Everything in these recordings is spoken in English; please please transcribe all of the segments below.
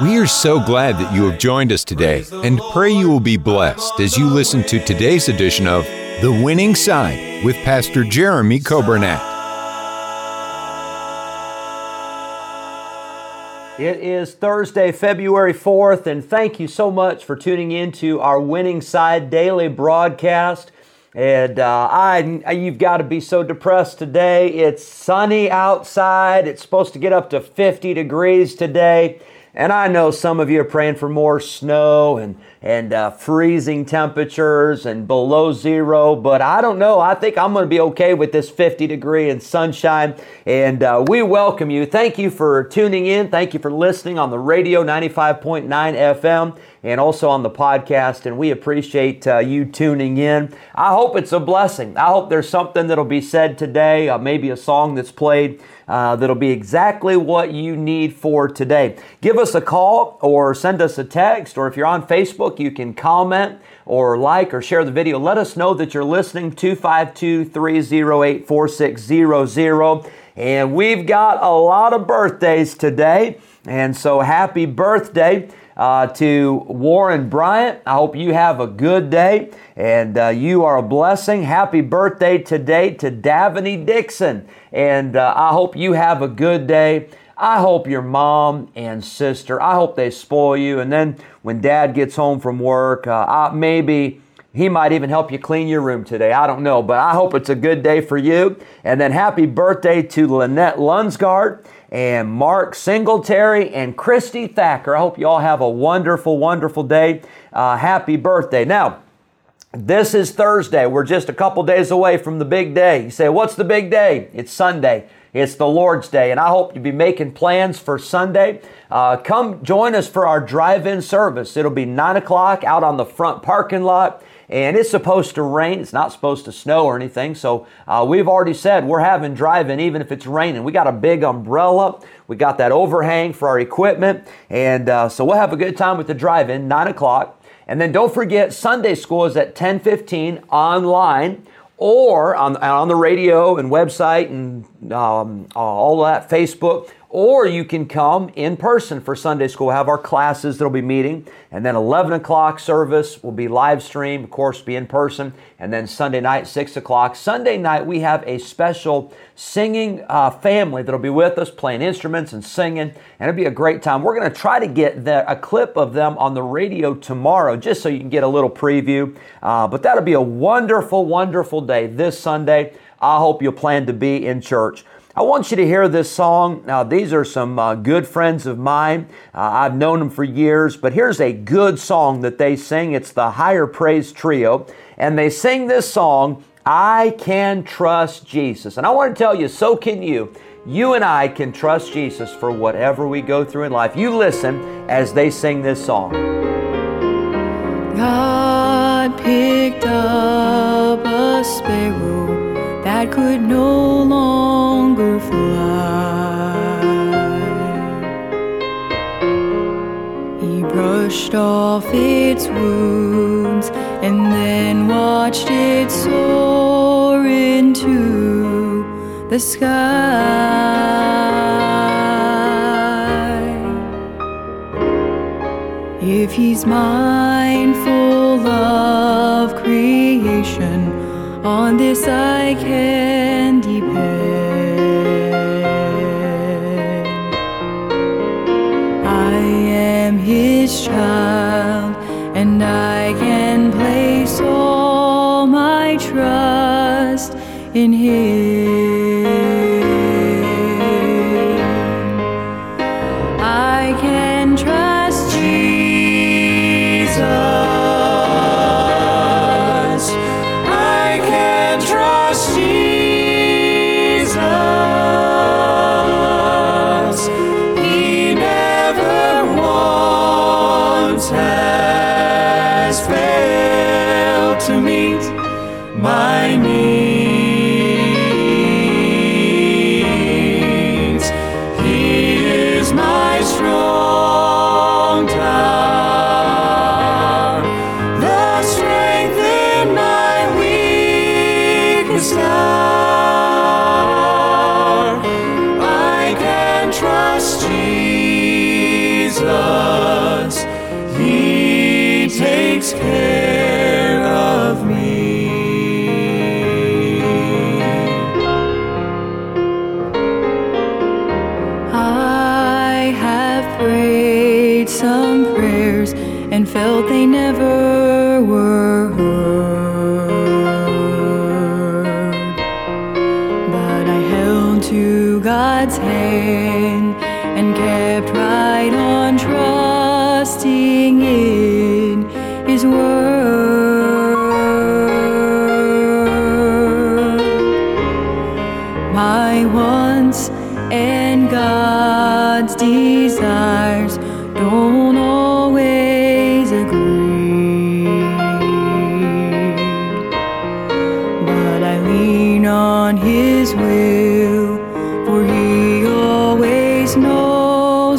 We are so glad that you have joined us today and pray you will be blessed as you listen to today's edition of The Winning Side with Pastor Jeremy Coburnett. It is Thursday, February 4th, and thank you so much for tuning in to our Winning Side daily broadcast. And uh, I, you've got to be so depressed today. It's sunny outside. It's supposed to get up to 50 degrees today. And I know some of you are praying for more snow and, and uh, freezing temperatures and below zero, but I don't know. I think I'm going to be okay with this 50 degree and sunshine. And uh, we welcome you. Thank you for tuning in. Thank you for listening on the radio 95.9 FM and also on the podcast. And we appreciate uh, you tuning in. I hope it's a blessing. I hope there's something that'll be said today, uh, maybe a song that's played uh, that'll be exactly what you need for today. Give us a call or send us a text, or if you're on Facebook, you can comment or like or share the video. Let us know that you're listening 252 308 4600. And we've got a lot of birthdays today. And so happy birthday uh, to Warren Bryant. I hope you have a good day and uh, you are a blessing. Happy birthday today to Davany Dixon. And uh, I hope you have a good day. I hope your mom and sister, I hope they spoil you. And then when dad gets home from work, uh, maybe he might even help you clean your room today. I don't know, but I hope it's a good day for you. And then happy birthday to Lynette Lunsgard and Mark Singletary and Christy Thacker. I hope you all have a wonderful, wonderful day. Uh, happy birthday. Now, this is Thursday. We're just a couple days away from the big day. You say, What's the big day? It's Sunday. It's the Lord's Day, and I hope you'll be making plans for Sunday. Uh, come join us for our drive in service. It'll be 9 o'clock out on the front parking lot and it's supposed to rain. It's not supposed to snow or anything. So uh, we've already said we're having driving even if it's raining. We got a big umbrella. We got that overhang for our equipment, and uh, so we'll have a good time with the drive-in. Nine o'clock, and then don't forget Sunday school is at ten fifteen online or on, on the radio and website and um, all that, Facebook, or you can come in person for Sunday school. We'll have our classes that'll be meeting, and then 11 o'clock service will be live stream, of course, be in person, and then Sunday night, 6 o'clock. Sunday night, we have a special singing uh, family that'll be with us, playing instruments and singing, and it'll be a great time. We're going to try to get the, a clip of them on the radio tomorrow, just so you can get a little preview. Uh, but that'll be a wonderful, wonderful day this Sunday. I hope you'll plan to be in church. I want you to hear this song. Now, these are some uh, good friends of mine. Uh, I've known them for years, but here's a good song that they sing. It's the Higher Praise Trio, and they sing this song, I Can Trust Jesus. And I want to tell you, so can you. You and I can trust Jesus for whatever we go through in life. You listen as they sing this song. God picked up a sparrow that could no longer fly. He brushed off its wounds and then watched it soar into the sky. If he's mindful on this I can depend. I am his child, and I can place all my trust in him. Trust some prayers and felt they never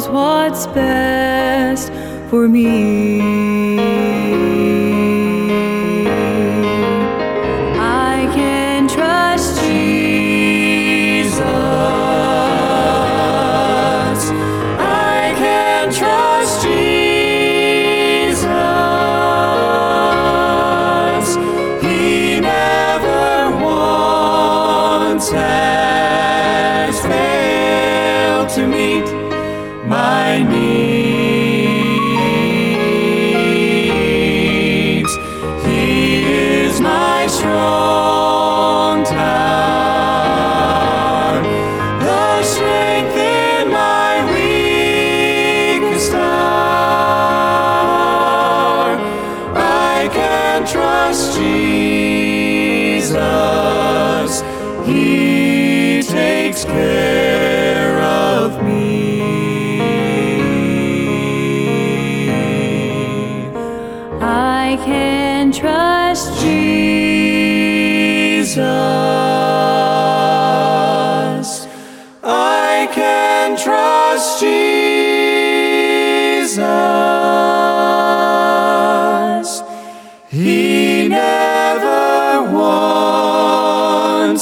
what's best for me.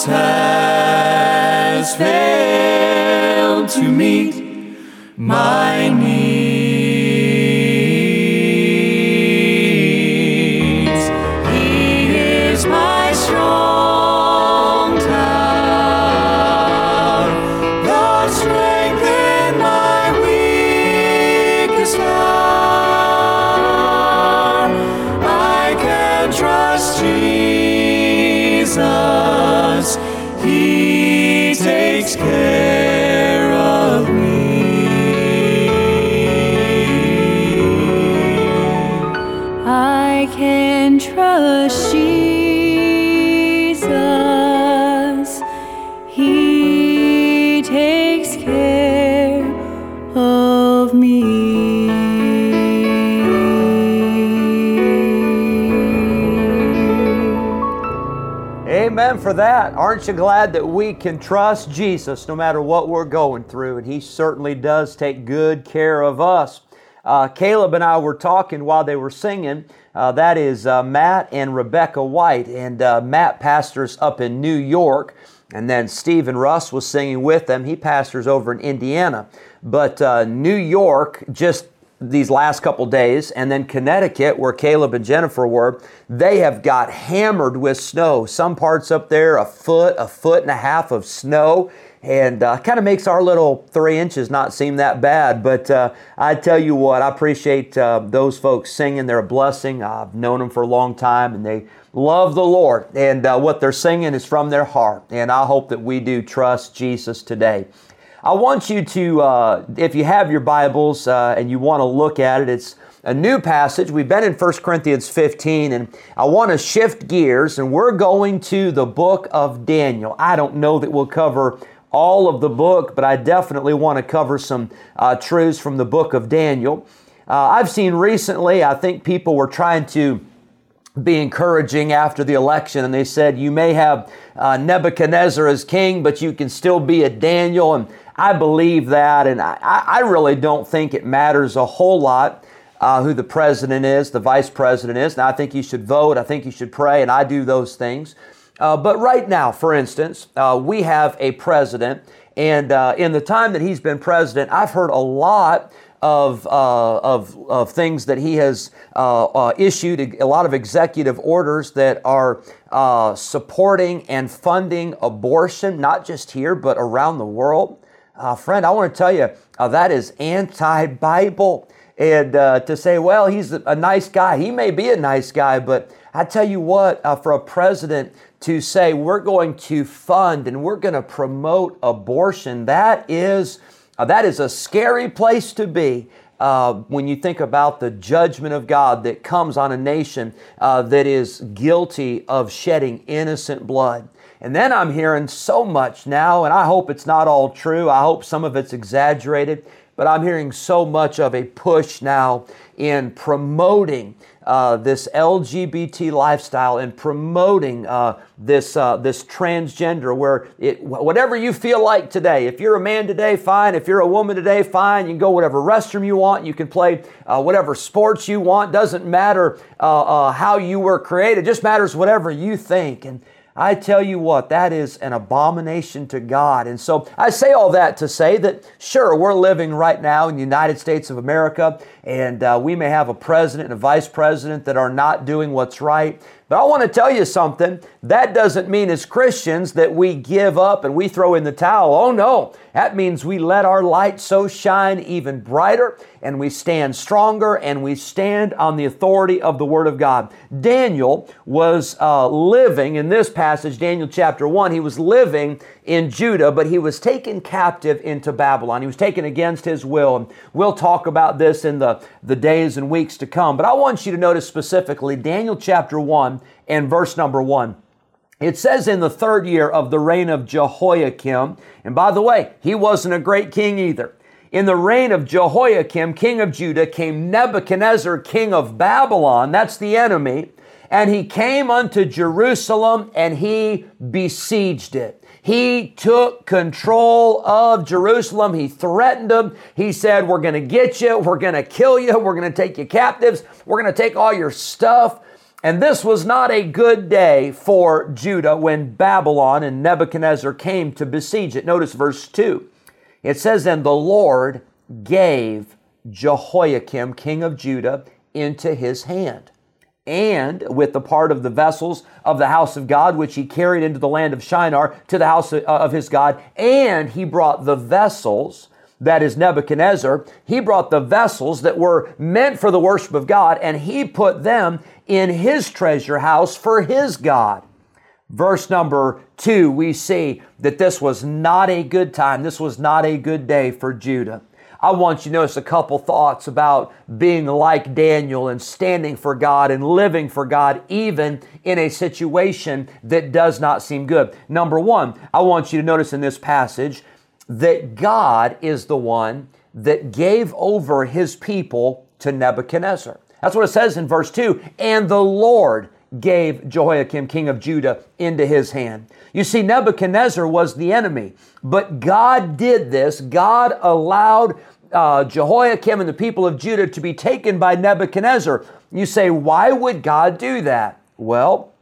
Has failed to meet Amen for that. Aren't you glad that we can trust Jesus no matter what we're going through? And He certainly does take good care of us. Uh, Caleb and I were talking while they were singing. Uh, that is uh, Matt and Rebecca White. And uh, Matt pastors up in New York. And then Stephen Russ was singing with them. He pastors over in Indiana. But uh, New York just these last couple days, and then Connecticut, where Caleb and Jennifer were, they have got hammered with snow. Some parts up there, a foot, a foot and a half of snow, and uh, kind of makes our little three inches not seem that bad. But uh, I tell you what, I appreciate uh, those folks singing. They're a blessing. I've known them for a long time, and they love the Lord, and uh, what they're singing is from their heart. And I hope that we do trust Jesus today. I want you to, uh, if you have your Bibles uh, and you want to look at it, it's a new passage. We've been in 1 Corinthians 15, and I want to shift gears, and we're going to the book of Daniel. I don't know that we'll cover all of the book, but I definitely want to cover some uh, truths from the book of Daniel. Uh, I've seen recently, I think people were trying to be encouraging after the election, and they said, You may have uh, Nebuchadnezzar as king, but you can still be a Daniel. And I believe that, and I, I really don't think it matters a whole lot. Uh, who the president is, the vice president is. Now, I think you should vote. I think you should pray, and I do those things. Uh, but right now, for instance, uh, we have a president, and uh, in the time that he's been president, I've heard a lot of, uh, of, of things that he has uh, uh, issued, a lot of executive orders that are uh, supporting and funding abortion, not just here, but around the world. Uh, friend, I want to tell you, uh, that is anti Bible. And to say, well, he's a nice guy, he may be a nice guy, but I tell you what, for a president to say we're going to fund and we're going to promote abortion, that is uh, that is a scary place to be. Uh, when you think about the judgment of God that comes on a nation uh, that is guilty of shedding innocent blood. And then I'm hearing so much now, and I hope it's not all true. I hope some of it's exaggerated, but I'm hearing so much of a push now in promoting uh, this LGBT lifestyle and promoting uh, this uh, this transgender, where it whatever you feel like today. If you're a man today, fine. If you're a woman today, fine. You can go whatever restroom you want. You can play uh, whatever sports you want. Doesn't matter uh, uh, how you were created. It just matters whatever you think. And I tell you what, that is an abomination to God. And so I say all that to say that, sure, we're living right now in the United States of America, and uh, we may have a president and a vice president that are not doing what's right. But I want to tell you something. That doesn't mean as Christians that we give up and we throw in the towel. Oh no. That means we let our light so shine even brighter and we stand stronger and we stand on the authority of the Word of God. Daniel was uh, living in this passage, Daniel chapter 1, he was living in Judah, but he was taken captive into Babylon. He was taken against his will. And we'll talk about this in the, the days and weeks to come. But I want you to notice specifically Daniel chapter 1 and verse number 1. It says in the third year of the reign of Jehoiakim, and by the way, he wasn't a great king either. In the reign of Jehoiakim, king of Judah, came Nebuchadnezzar, king of Babylon. That's the enemy. And he came unto Jerusalem and he besieged it. He took control of Jerusalem. He threatened them. He said, We're going to get you. We're going to kill you. We're going to take you captives. We're going to take all your stuff. And this was not a good day for Judah when Babylon and Nebuchadnezzar came to besiege it. Notice verse 2. It says, And the Lord gave Jehoiakim, king of Judah, into his hand and with the part of the vessels of the house of God, which he carried into the land of Shinar to the house uh, of his God. And he brought the vessels, that is Nebuchadnezzar, he brought the vessels that were meant for the worship of God, and he put them in his treasure house for his God. Verse number two, we see that this was not a good time. This was not a good day for Judah. I want you to notice a couple thoughts about being like Daniel and standing for God and living for God, even in a situation that does not seem good. Number one, I want you to notice in this passage that God is the one that gave over his people to Nebuchadnezzar. That's what it says in verse 2. And the Lord gave Jehoiakim, king of Judah, into his hand. You see, Nebuchadnezzar was the enemy, but God did this. God allowed uh, Jehoiakim and the people of Judah to be taken by Nebuchadnezzar. You say, why would God do that? Well,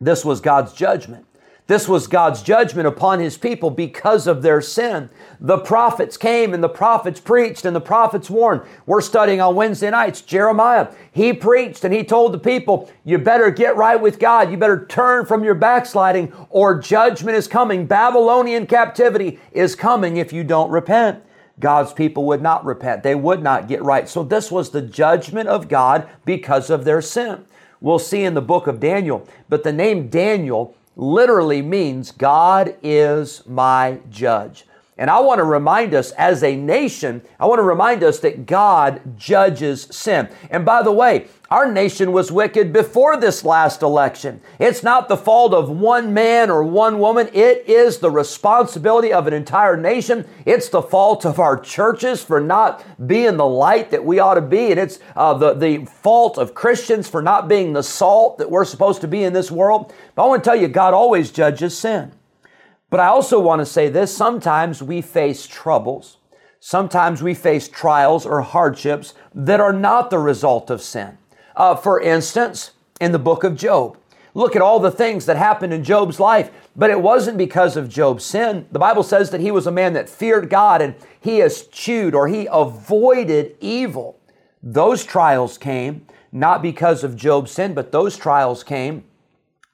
this was God's judgment. This was God's judgment upon his people because of their sin. The prophets came and the prophets preached and the prophets warned. We're studying on Wednesday nights Jeremiah. He preached and he told the people, You better get right with God. You better turn from your backsliding or judgment is coming. Babylonian captivity is coming if you don't repent. God's people would not repent. They would not get right. So this was the judgment of God because of their sin. We'll see in the book of Daniel. But the name Daniel literally means God is my judge. And I want to remind us as a nation, I want to remind us that God judges sin. And by the way, our nation was wicked before this last election. It's not the fault of one man or one woman. It is the responsibility of an entire nation. It's the fault of our churches for not being the light that we ought to be. And it's uh, the, the fault of Christians for not being the salt that we're supposed to be in this world. But I want to tell you, God always judges sin. But I also want to say this sometimes we face troubles. Sometimes we face trials or hardships that are not the result of sin. Uh, for instance, in the book of Job, look at all the things that happened in Job's life, but it wasn't because of Job's sin. The Bible says that he was a man that feared God and he eschewed or he avoided evil. Those trials came not because of Job's sin, but those trials came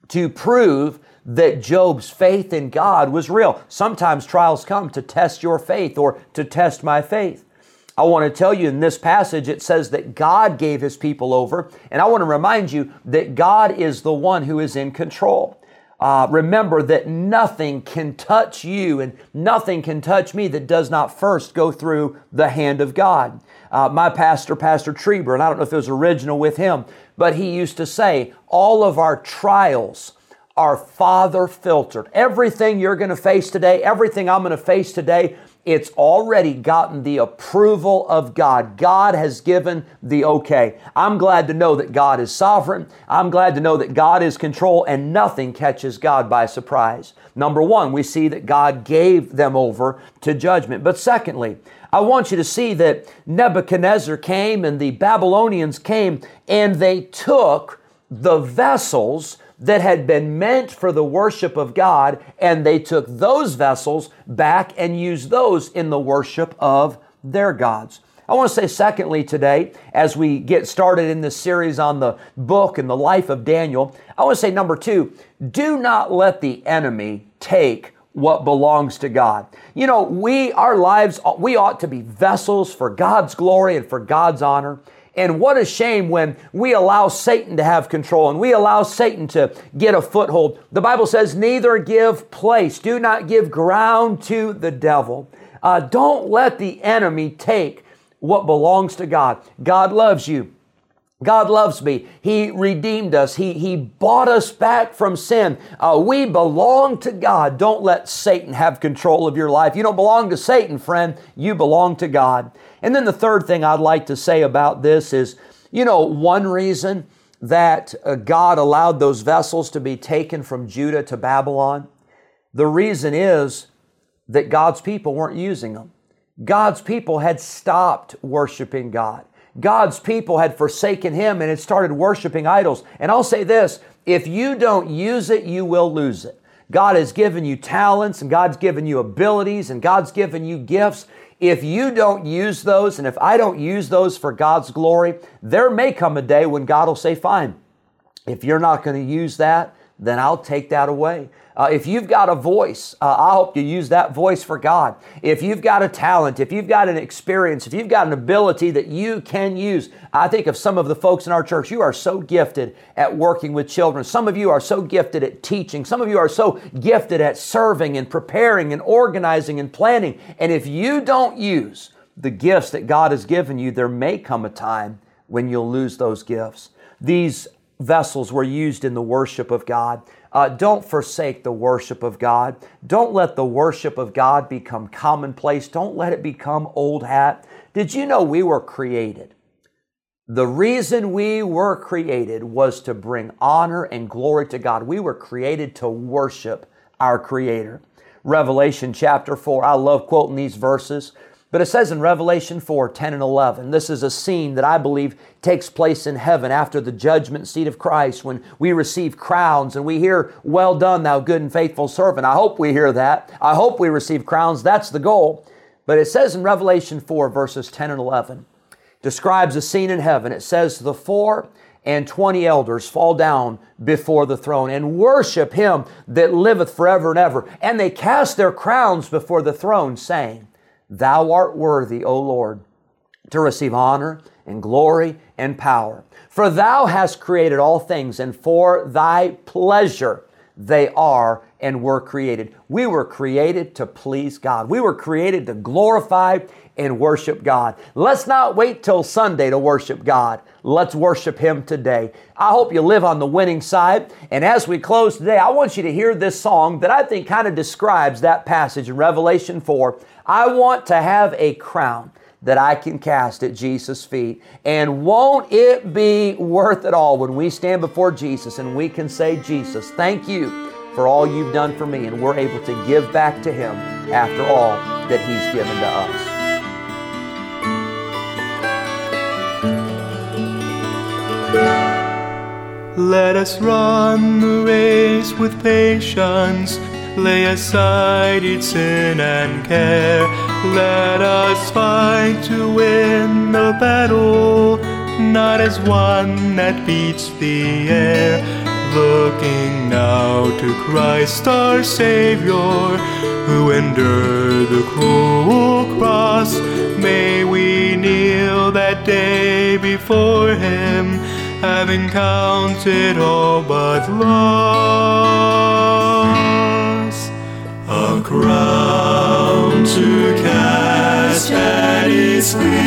to prove that Job's faith in God was real. Sometimes trials come to test your faith or to test my faith. I want to tell you in this passage, it says that God gave his people over. And I want to remind you that God is the one who is in control. Uh, remember that nothing can touch you and nothing can touch me that does not first go through the hand of God. Uh, my pastor, Pastor Trieber, and I don't know if it was original with him, but he used to say, all of our trials, are Father filtered. Everything you're going to face today, everything I'm going to face today, it's already gotten the approval of God. God has given the okay. I'm glad to know that God is sovereign. I'm glad to know that God is control and nothing catches God by surprise. Number one, we see that God gave them over to judgment. But secondly, I want you to see that Nebuchadnezzar came and the Babylonians came and they took the vessels that had been meant for the worship of God, and they took those vessels back and used those in the worship of their gods. I want to say, secondly, today, as we get started in this series on the book and the life of Daniel, I want to say, number two, do not let the enemy take what belongs to God. You know, we, our lives, we ought to be vessels for God's glory and for God's honor. And what a shame when we allow Satan to have control and we allow Satan to get a foothold. The Bible says, neither give place, do not give ground to the devil. Uh, don't let the enemy take what belongs to God. God loves you. God loves me. He redeemed us. He, he bought us back from sin. Uh, we belong to God. Don't let Satan have control of your life. You don't belong to Satan, friend. You belong to God. And then the third thing I'd like to say about this is, you know, one reason that uh, God allowed those vessels to be taken from Judah to Babylon, the reason is that God's people weren't using them. God's people had stopped worshiping God. God's people had forsaken him and had started worshiping idols. And I'll say this if you don't use it, you will lose it. God has given you talents and God's given you abilities and God's given you gifts. If you don't use those and if I don't use those for God's glory, there may come a day when God will say, Fine, if you're not going to use that, then I'll take that away. Uh, if you've got a voice, uh, I hope you use that voice for God. If you've got a talent, if you've got an experience, if you've got an ability that you can use, I think of some of the folks in our church, you are so gifted at working with children. Some of you are so gifted at teaching. Some of you are so gifted at serving and preparing and organizing and planning. And if you don't use the gifts that God has given you, there may come a time when you'll lose those gifts. These vessels were used in the worship of God. Uh, don't forsake the worship of God. Don't let the worship of God become commonplace. Don't let it become old hat. Did you know we were created? The reason we were created was to bring honor and glory to God. We were created to worship our Creator. Revelation chapter 4, I love quoting these verses. But it says in Revelation 4 10 and 11, this is a scene that I believe takes place in heaven after the judgment seat of Christ when we receive crowns and we hear, Well done, thou good and faithful servant. I hope we hear that. I hope we receive crowns. That's the goal. But it says in Revelation 4, verses 10 and 11, describes a scene in heaven. It says, The four and twenty elders fall down before the throne and worship him that liveth forever and ever. And they cast their crowns before the throne, saying, Thou art worthy, O Lord, to receive honor and glory and power. For thou hast created all things, and for thy pleasure they are and were created. We were created to please God. We were created to glorify and worship God. Let's not wait till Sunday to worship God. Let's worship Him today. I hope you live on the winning side. And as we close today, I want you to hear this song that I think kind of describes that passage in Revelation 4. I want to have a crown that I can cast at Jesus' feet. And won't it be worth it all when we stand before Jesus and we can say, Jesus, thank you for all you've done for me, and we're able to give back to Him after all that He's given to us. Let us run the race with patience, lay aside each sin and care. Let us fight to win the battle, not as one that beats the air. Looking now to Christ our Savior, who endured the cruel cross. May we kneel that day before Him having counted all but loss. A crown to cast at his feet